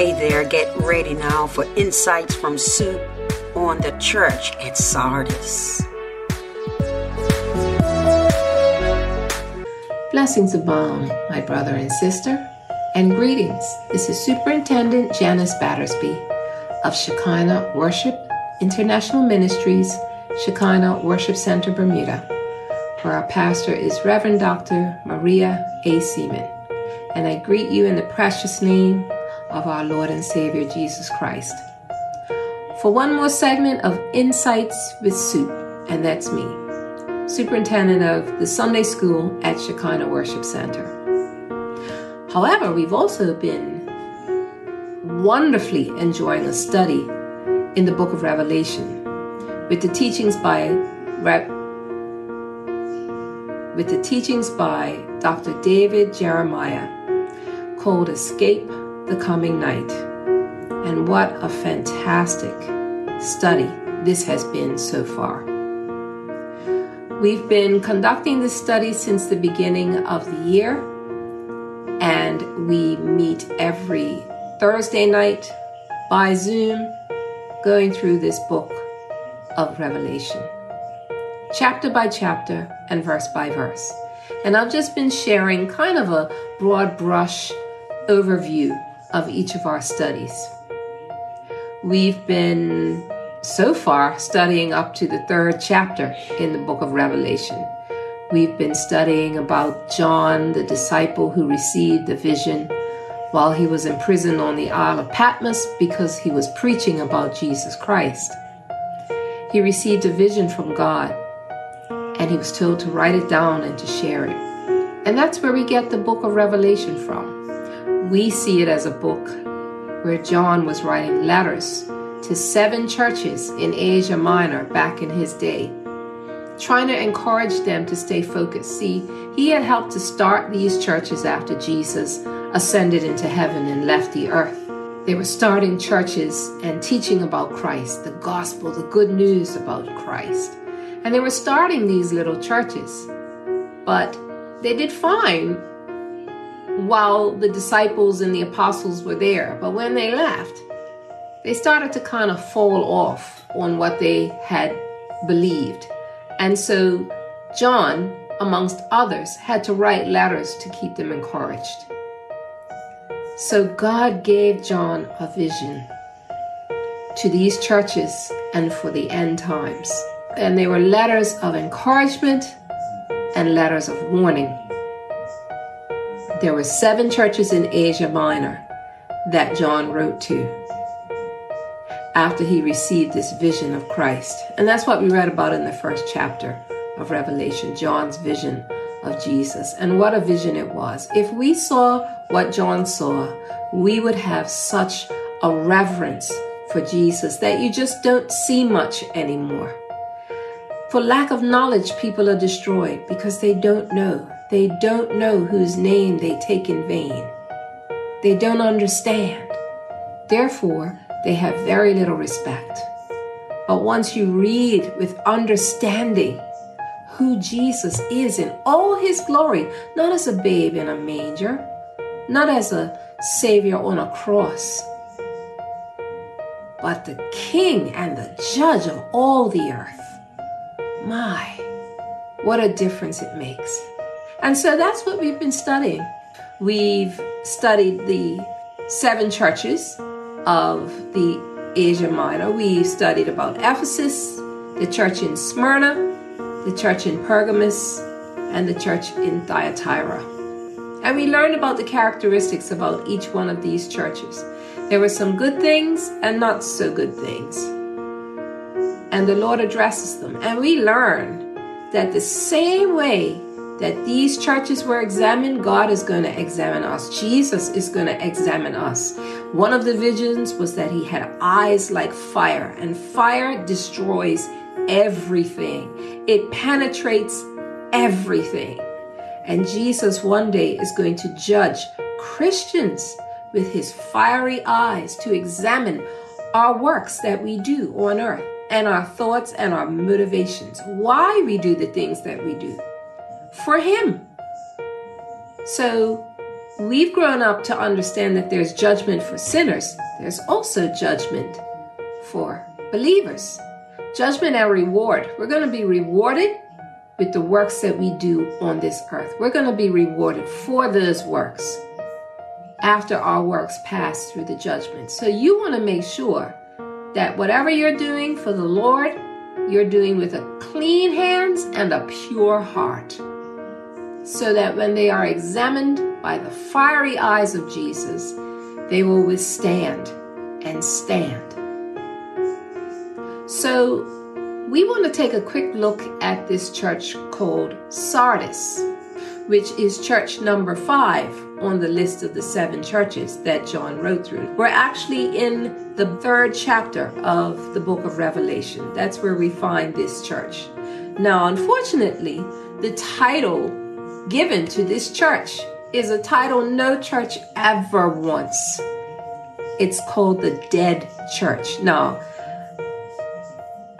Hey there, get ready now for insights from Soup on the church at Sardis. Blessings abound, my brother and sister, and greetings. This is Superintendent Janice Battersby of Shekinah Worship International Ministries, Shekinah Worship Center, Bermuda, where our pastor is Reverend Dr. Maria A. Seaman. And I greet you in the precious name of our Lord and Savior Jesus Christ. For one more segment of Insights with Soup, and that's me, Superintendent of the Sunday School at Shekinah Worship Center. However, we've also been wonderfully enjoying a study in the book of Revelation with the teachings by with the teachings by Dr. David Jeremiah called Escape the Coming Night. And what a fantastic study this has been so far. We've been conducting this study since the beginning of the year, and we meet every Thursday night by Zoom going through this book of Revelation, chapter by chapter and verse by verse. And I've just been sharing kind of a broad brush overview of each of our studies. We've been so far studying up to the third chapter in the book of Revelation. We've been studying about John, the disciple who received the vision while he was imprisoned on the Isle of Patmos because he was preaching about Jesus Christ. He received a vision from God and he was told to write it down and to share it. And that's where we get the book of Revelation from. We see it as a book where John was writing letters to seven churches in Asia Minor back in his day, trying to encourage them to stay focused. See, he had helped to start these churches after Jesus ascended into heaven and left the earth. They were starting churches and teaching about Christ, the gospel, the good news about Christ. And they were starting these little churches. But they did fine while the disciples and the apostles were there. But when they left, they started to kind of fall off on what they had believed. And so John, amongst others, had to write letters to keep them encouraged. So God gave John a vision to these churches and for the end times. And they were letters of encouragement and letters of warning. There were seven churches in Asia Minor that John wrote to after he received this vision of Christ. And that's what we read about in the first chapter of Revelation, John's vision of Jesus. And what a vision it was. If we saw what John saw, we would have such a reverence for Jesus that you just don't see much anymore. For lack of knowledge, people are destroyed because they don't know. They don't know whose name they take in vain. They don't understand. Therefore, they have very little respect. But once you read with understanding, who Jesus is in all his glory, not as a babe in a manger, not as a savior on a cross, but the king and the judge of all the earth. My, what a difference it makes. And so that's what we've been studying. We've studied the seven churches of the Asia Minor. We've studied about Ephesus, the church in Smyrna, the church in Pergamos, and the church in Thyatira. And we learned about the characteristics about each one of these churches. There were some good things and not so good things. And the Lord addresses them. And we learn that the same way that these churches were examined, God is going to examine us. Jesus is going to examine us. One of the visions was that he had eyes like fire, and fire destroys everything, it penetrates everything. And Jesus one day is going to judge Christians with his fiery eyes to examine our works that we do on earth and our thoughts and our motivations, why we do the things that we do for him. So we've grown up to understand that there's judgment for sinners, there's also judgment for believers. Judgment and reward. We're going to be rewarded with the works that we do on this earth. We're going to be rewarded for those works after our works pass through the judgment. So you want to make sure that whatever you're doing for the Lord, you're doing with a clean hands and a pure heart. So that when they are examined by the fiery eyes of Jesus, they will withstand and stand. So, we want to take a quick look at this church called Sardis, which is church number five on the list of the seven churches that John wrote through. We're actually in the third chapter of the book of Revelation. That's where we find this church. Now, unfortunately, the title given to this church is a title no church ever wants. It's called the Dead Church. Now,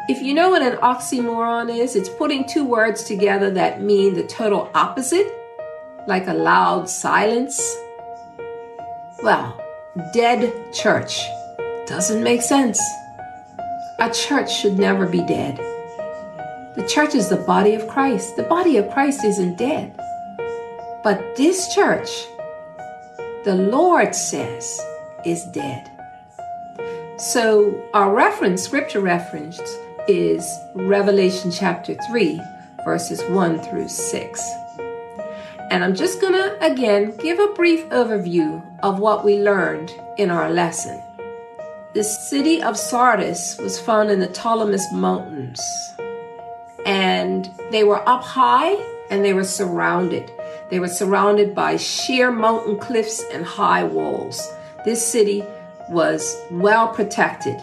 if you know what an oxymoron is, it's putting two words together that mean the total opposite, like a loud silence. Well, dead church doesn't make sense. A church should never be dead. The church is the body of Christ. The body of Christ isn't dead. But this church, the Lord says, is dead. So, our reference, scripture reference, is Revelation chapter 3, verses 1 through 6. And I'm just going to again give a brief overview of what we learned in our lesson. The city of Sardis was found in the Tmolus Mountains, and they were up high and they were surrounded. They were surrounded by sheer mountain cliffs and high walls. This city was well protected.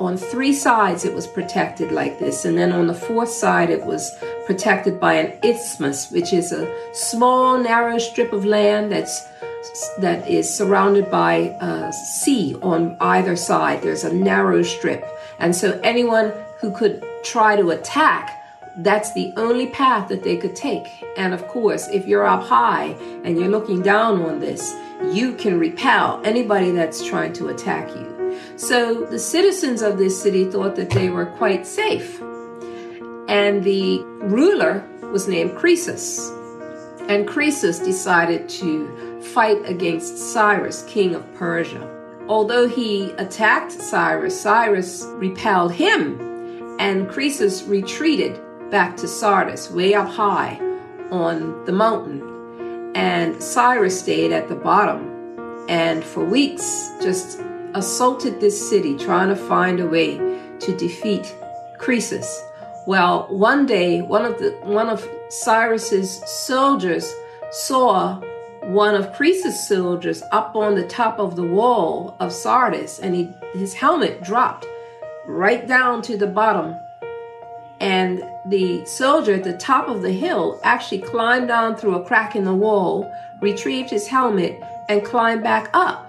On three sides it was protected like this and then on the fourth side it was protected by an isthmus which is a small narrow strip of land that's that is surrounded by a sea on either side. There's a narrow strip. And so anyone who could try to attack that's the only path that they could take and of course if you're up high and you're looking down on this you can repel anybody that's trying to attack you so the citizens of this city thought that they were quite safe. And the ruler was named Croesus. And Croesus decided to fight against Cyrus, king of Persia. Although he attacked Cyrus, Cyrus repelled him, and Croesus retreated back to Sardis, way up high on the mountain. And Cyrus stayed at the bottom. And for weeks, just assaulted this city trying to find a way to defeat Croesus. Well, one day, one of the one of Cyrus's soldiers saw one of Croesus' soldiers up on the top of the wall of Sardis, and he his helmet dropped right down to the bottom. And the soldier at the top of the hill actually climbed on through a crack in the wall, retrieved his helmet, and climbed back up.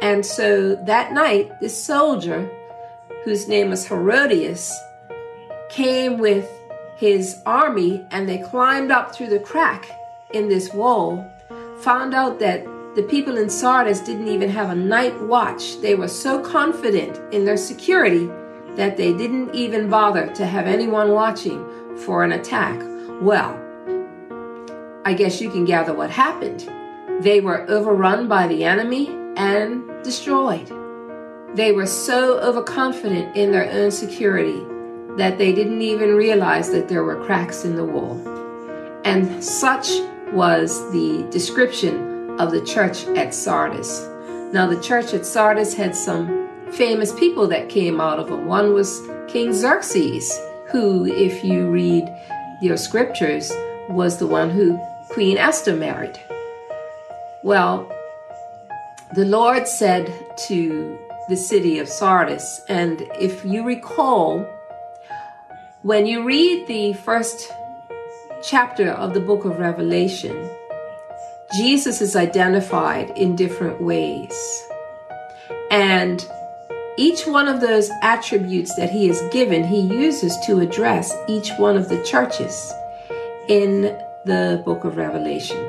And so that night, this soldier, whose name was Herodias, came with his army and they climbed up through the crack in this wall, found out that the people in Sardis didn't even have a night watch. They were so confident in their security that they didn't even bother to have anyone watching for an attack. Well, I guess you can gather what happened. They were overrun by the enemy and destroyed. They were so overconfident in their own security that they didn't even realize that there were cracks in the wall. And such was the description of the church at Sardis. Now, the church at Sardis had some famous people that came out of it. One was King Xerxes, who, if you read your scriptures, was the one who Queen Esther married. Well, the Lord said to the city of Sardis, and if you recall, when you read the first chapter of the book of Revelation, Jesus is identified in different ways. And each one of those attributes that he is given, he uses to address each one of the churches in the book of Revelation.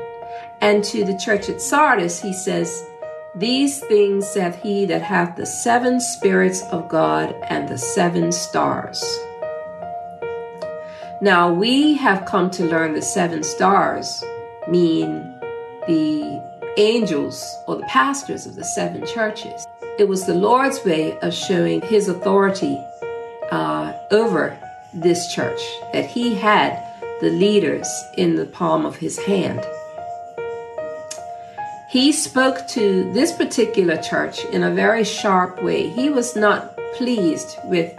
And to the church at Sardis, he says, These things saith he that hath the seven spirits of God and the seven stars. Now, we have come to learn the seven stars mean the angels or the pastors of the seven churches. It was the Lord's way of showing his authority uh, over this church, that he had the leaders in the palm of his hand. He spoke to this particular church in a very sharp way. He was not pleased with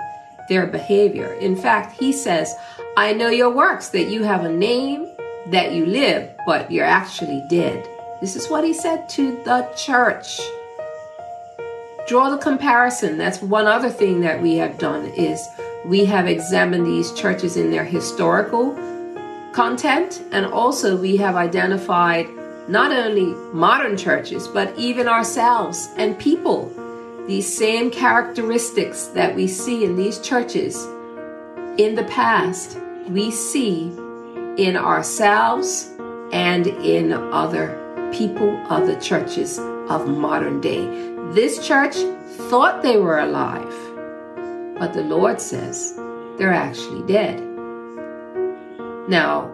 their behavior. In fact, he says, I know your works, that you have a name, that you live, but you're actually dead. This is what he said to the church. Draw the comparison. That's one other thing that we have done is we have examined these churches in their historical content and also we have identified not only modern churches, but even ourselves and people. These same characteristics that we see in these churches in the past, we see in ourselves and in other people, of the churches of modern day. This church thought they were alive, but the Lord says they're actually dead. Now,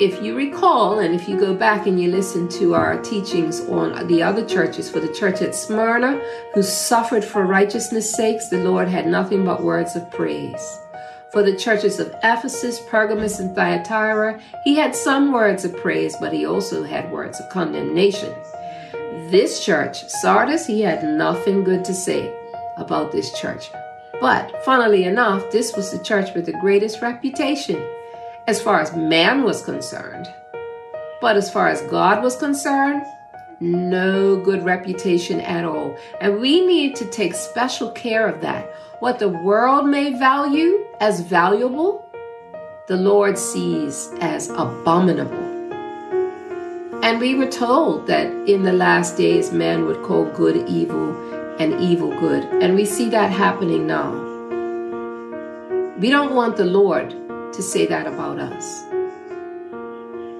if you recall, and if you go back and you listen to our teachings on the other churches, for the church at Smyrna, who suffered for righteousness' sakes, the Lord had nothing but words of praise. For the churches of Ephesus, Pergamos, and Thyatira, he had some words of praise, but he also had words of condemnation. This church, Sardis, he had nothing good to say about this church. But funnily enough, this was the church with the greatest reputation as far as man was concerned. But as far as God was concerned, no good reputation at all. And we need to take special care of that. What the world may value as valuable, the Lord sees as abominable. And we were told that in the last days, man would call good evil and evil good. And we see that happening now. We don't want the Lord to say that about us.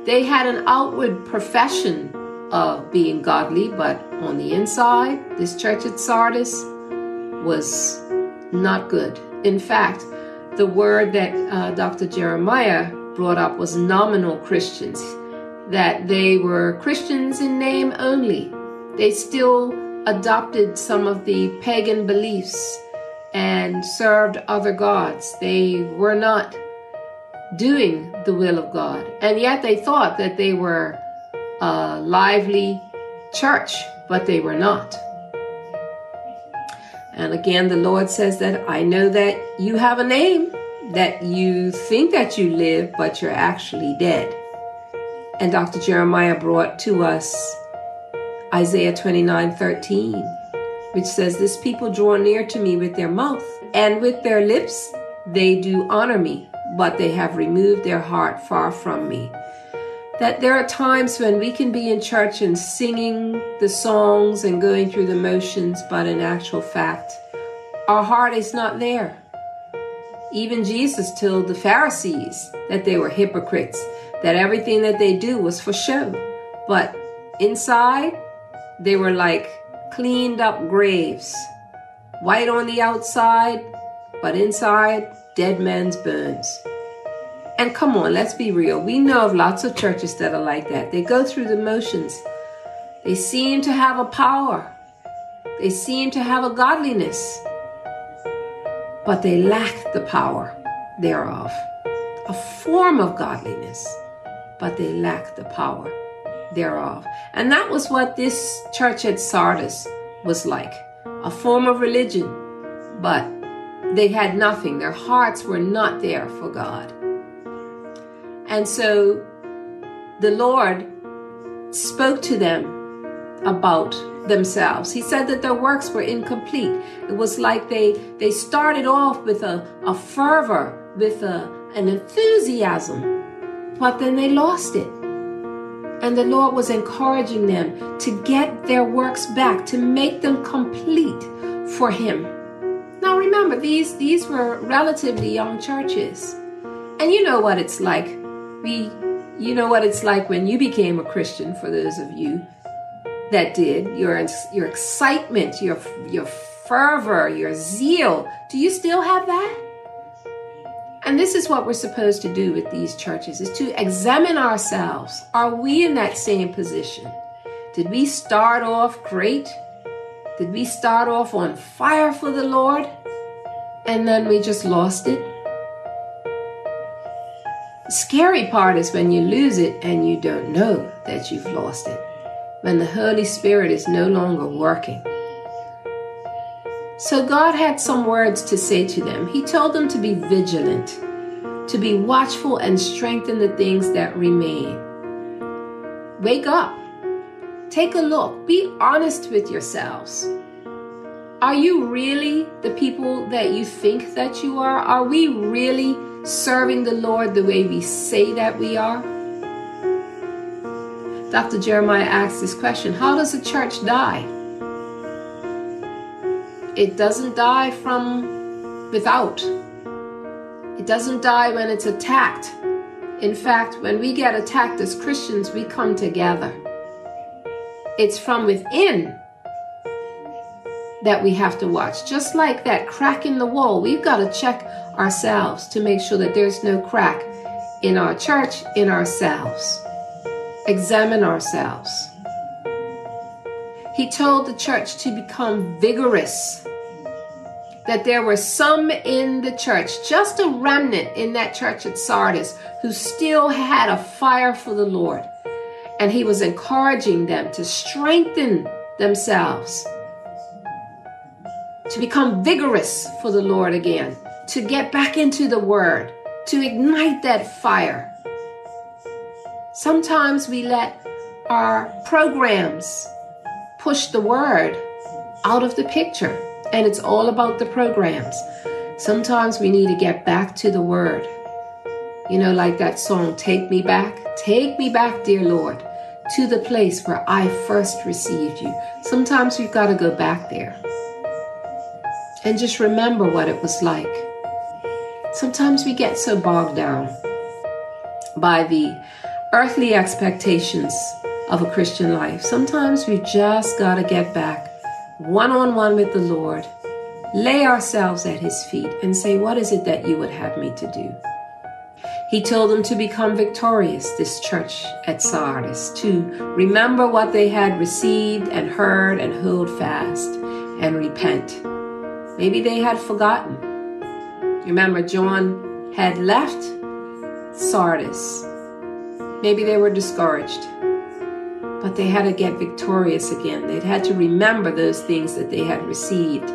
They had an outward profession of being godly, but on the inside, this church at Sardis was not good. In fact, the word that uh, Dr. Jeremiah brought up was nominal Christians, that they were Christians in name only. They still adopted some of the pagan beliefs and served other gods. They were not doing the will of God. And yet they thought that they were a lively church, but they were not. And again, the Lord says that I know that you have a name, that you think that you live, but you're actually dead. And Dr. Jeremiah brought to us Isaiah 29 13, which says, This people draw near to me with their mouth, and with their lips they do honor me, but they have removed their heart far from me. That there are times when we can be in church and singing the songs and going through the motions, but in actual fact, our heart is not there. Even Jesus told the Pharisees that they were hypocrites, that everything that they do was for show. But inside, they were like cleaned up graves, white on the outside, but inside, dead man's bones. And come on, let's be real. We know of lots of churches that are like that. They go through the motions. They seem to have a power. They seem to have a godliness. But they lack the power thereof. A form of godliness, but they lack the power thereof. And that was what this church at Sardis was like a form of religion, but they had nothing. Their hearts were not there for God. And so the Lord spoke to them about themselves. He said that their works were incomplete. It was like they they started off with a, a fervor, with a, an enthusiasm, but then they lost it. And the Lord was encouraging them to get their works back, to make them complete for Him. Now remember, these, these were relatively young churches. And you know what it's like. We You know what it's like when you became a Christian, for those of you that did. Your, your excitement, your, your fervor, your zeal. Do you still have that? And this is what we're supposed to do with these churches is to examine ourselves. Are we in that same position? Did we start off great? Did we start off on fire for the Lord? And then we just lost it? The scary part is when you lose it and you don't know that you've lost it. When the Holy Spirit is no longer working. So God had some words to say to them. He told them to be vigilant, to be watchful and strengthen the things that remain. Wake up. Take a look. Be honest with yourselves. Are you really the people that you think that you are? Are we really serving the Lord the way we say that we are? Dr. Jeremiah asked this question How does a church die? It doesn't die from without. It doesn't die when it's attacked. In fact, when we get attacked as Christians, we come together. It's from within that we have to watch. Just like that crack in the wall, we've got to check ourselves to make sure that there's no crack in our church, in ourselves. Examine ourselves. He told the church to become vigorous that there were some in the church, just a remnant in that church at Sardis, who still had a fire for the Lord. And he was encouraging them to strengthen themselves, to become vigorous for the Lord again, to get back into the Word, to ignite that fire. Sometimes we let our programs push the Word out of the picture and it's all about the programs. Sometimes we need to get back to the Word. You know, like that song, Take Me Back. Take me back, dear Lord, to the place where I first received you. Sometimes we've got to go back there and just remember what it was like. Sometimes we get so bogged down by the earthly expectations of a Christian life. Sometimes we just got to get back one on one with the Lord, lay ourselves at His feet, and say, What is it that you would have me to do? He told them to become victorious, this church at Sardis, to remember what they had received and heard and hold fast and repent. Maybe they had forgotten. Remember, John had left Sardis. Maybe they were discouraged. But they had to get victorious again. They'd had to remember those things that they had received,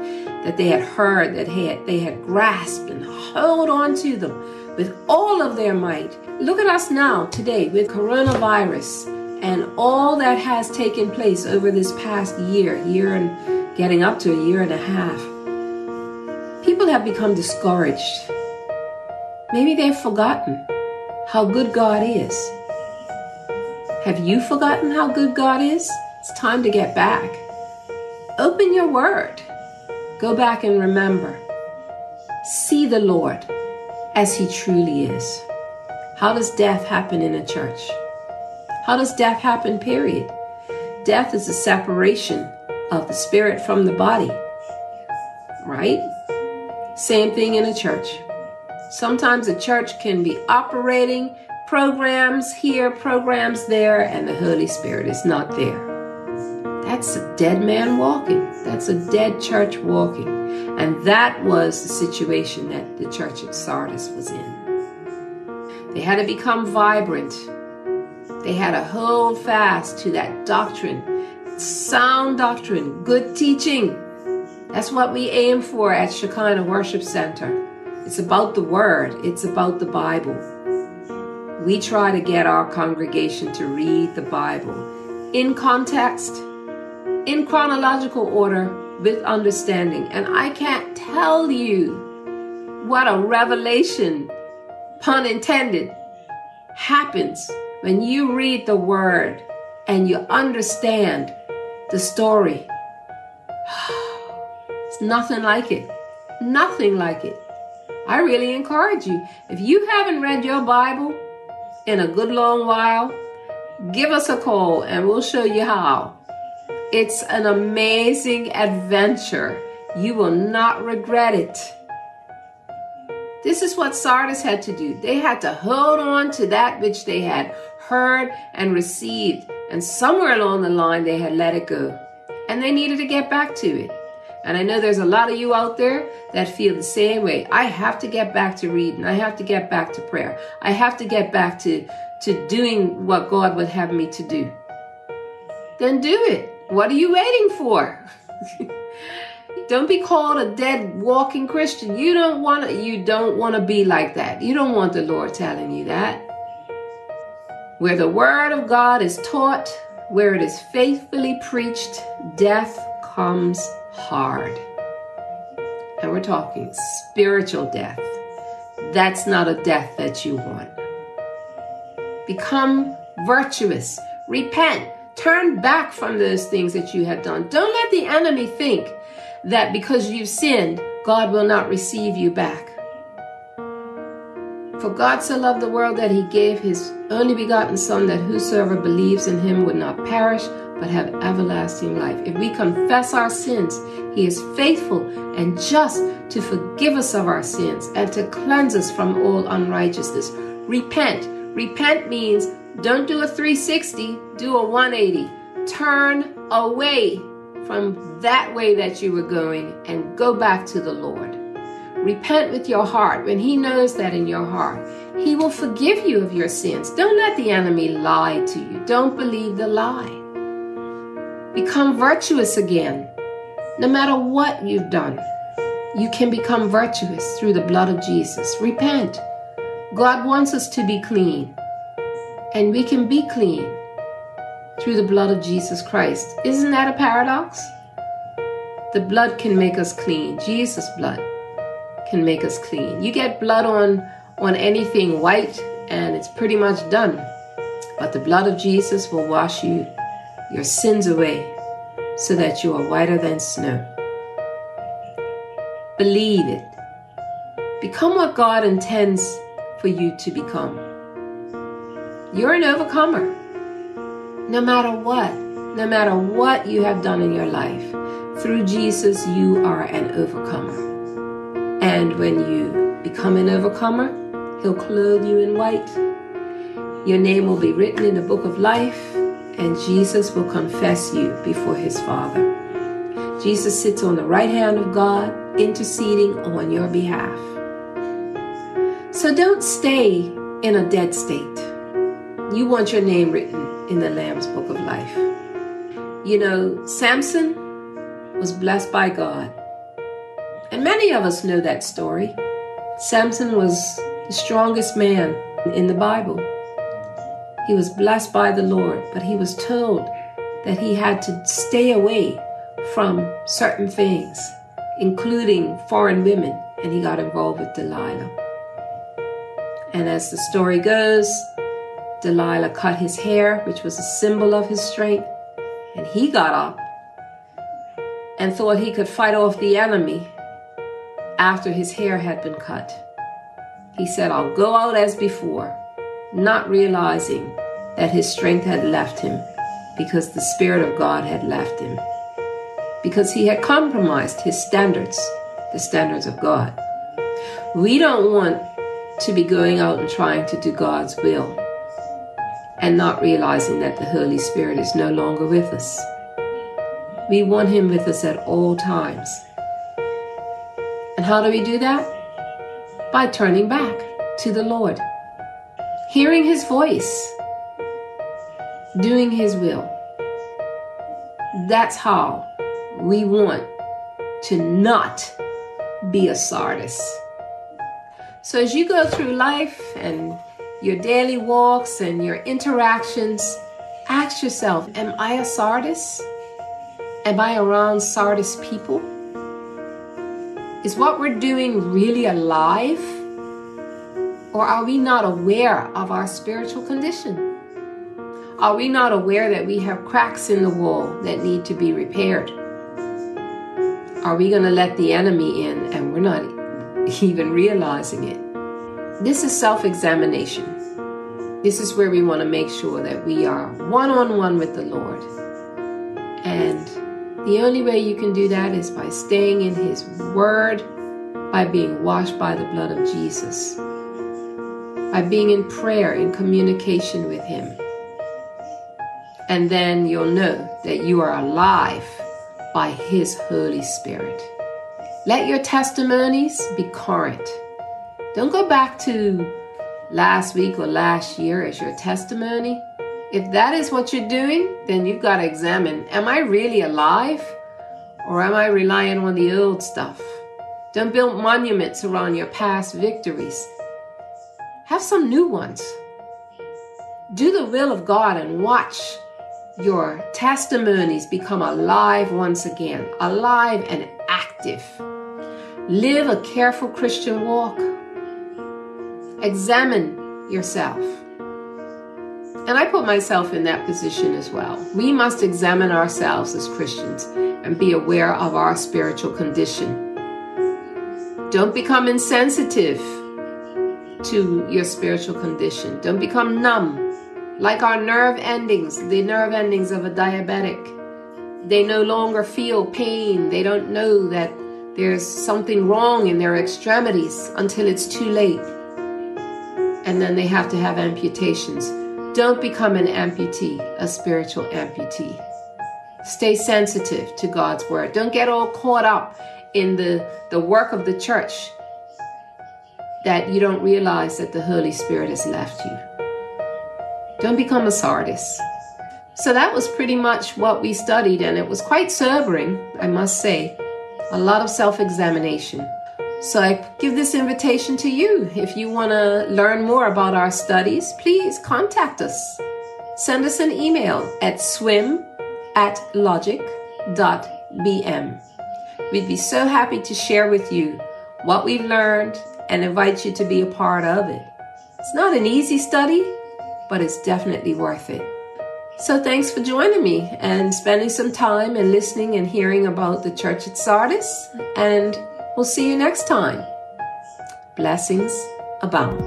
that they had heard, that they had grasped and hold on to them with all of their might. Look at us now, today, with coronavirus and all that has taken place over this past year, year and getting up to a year and a half. People have become discouraged. Maybe they've forgotten how good God is have you forgotten how good God is? It's time to get back. Open your word. Go back and remember. See the Lord as He truly is. How does death happen in a church? How does death happen, period? Death is a separation of the spirit from the body, right? Same thing in a church. Sometimes a church can be operating programs here, programs there, and the Holy Spirit is not there. That's a dead man walking. That's a dead church walking. And that was the situation that the church at Sardis was in. They had to become vibrant. They had to hold fast to that doctrine, sound doctrine, good teaching. That's what we aim for at Shekinah Worship Center. It's about the Word, it's about the Bible we try to get our congregation to read the Bible in context, in chronological order, with understanding. And I can't tell you what a revelation, pun intended, happens when you read the Word and you understand the story. It's nothing like it. Nothing like it. I really encourage you. If you haven't read your Bible, in a good long while, give us a call and we'll show you how. It's an amazing adventure. You will not regret it. This is what Sardis had to do. They had to hold on to that which they had heard and received, and somewhere along the line they had let it go. And they needed to get back to it. And I know there's a lot of you out there that feel the same way. I have to get back to reading. I have to get back to prayer. I have to get back to, to doing what God would have me to do. Then do it. What are you waiting for? don't be called a dead walking Christian. You don't want you don't want to be like that. You don't want the Lord telling you that. Where the word of God is taught, where it is faithfully preached, death comes hard. And we're talking spiritual death. That's not a death that you want. Become virtuous. Repent. Turn back from those things that you have done. Don't let the enemy think that because you've sinned, God will not receive you back. For God so loved the world that he gave his only begotten Son, that whosoever believes in him would not perish, but have everlasting life. If we confess our sins, He is faithful and just to forgive us of our sins and to cleanse us from all unrighteousness. Repent. Repent means don't do a 360, do a 180. Turn away from that way that you were going and go back to the Lord. Repent with your heart when He knows that in your heart. He will forgive you of your sins. Don't let the enemy lie to you. Don't believe the lie. Become virtuous again. No matter what you've done, you can become virtuous through the blood of Jesus. Repent. God wants us to be clean, and we can be clean through the blood of Jesus Christ. Isn't that a paradox? The blood can make us clean. Jesus' blood can make us clean. You get blood on on anything white and it's pretty much done. But the blood of Jesus will wash you your sins away so that you are whiter than snow. Believe it. Become what God intends for you to become. You're an overcomer. No matter what, no matter what you have done in your life, through Jesus, you are an overcomer. And when you become an overcomer, He'll clothe you in white. Your name will be written in the book of life and Jesus will confess you before his Father. Jesus sits on the right hand of God, interceding on your behalf. So don't stay in a dead state. You want your name written in the Lamb's Book of Life. You know, Samson was blessed by God. And many of us know that story. Samson was the strongest man in the Bible. He was blessed by the Lord, but he was told that he had to stay away from certain things, including foreign women, and he got involved with Delilah. And as the story goes, Delilah cut his hair, which was a symbol of his strength, and he got up and thought he could fight off the enemy after his hair had been cut. He said, I'll go out as before not realizing that his strength had left him because the Spirit of God had left him. Because he had compromised his standards, the standards of God. We don't want to be going out and trying to do God's will and not realizing that the Holy Spirit is no longer with us. We want Him with us at all times. And how do we do that? By turning back to the Lord hearing his voice, doing his will. That's how we want to not be a Sardis. So as you go through life and your daily walks and your interactions, ask yourself Am I a Sardis? Am I around Sardis people? Is what we're doing really alive? Or are we not aware of our spiritual condition? Are we not aware that we have cracks in the wall that need to be repaired? Are we going to let the enemy in and we're not even realizing it? This is self examination. This is where we want to make sure that we are one on one with the Lord. And the only way you can do that is by staying in His Word, by being washed by the blood of Jesus, by being in prayer, in communication with Him. And then you'll know that you are alive by His Holy Spirit. Let your testimonies be current. Don't go back to last week or last year as your testimony. If that is what you're doing, then you've got to examine Am I really alive? Or am I relying on the old stuff? Don't build monuments around your past victories. Have some new ones. Do the will of God and watch your testimonies become alive once again, alive and active. Live a careful Christian walk. Examine yourself. And I put myself in that position as well. We must examine ourselves as Christians and be aware of our spiritual condition. Don't become insensitive to your spiritual condition. Don't become numb like our nerve endings, the nerve endings of a diabetic. They no longer feel pain. They don't know that there's something wrong in their extremities until it's too late. And then they have to have amputations. Don't become an amputee, a spiritual amputee. Stay sensitive to God's word. Don't get all caught up in the, the work of the church that you don't realize that the Holy Spirit has left you. Don't become a Sardis. So that was pretty much what we studied, and it was quite sobering, I must say. A lot of self examination. So I give this invitation to you. If you want to learn more about our studies, please contact us. Send us an email at swim at logic.bm. We'd be so happy to share with you what we've learned and invite you to be a part of it. It's not an easy study, but it's definitely worth it. So thanks for joining me and spending some time and listening and hearing about the church at Sardis. And we'll see you next time. Blessings abound.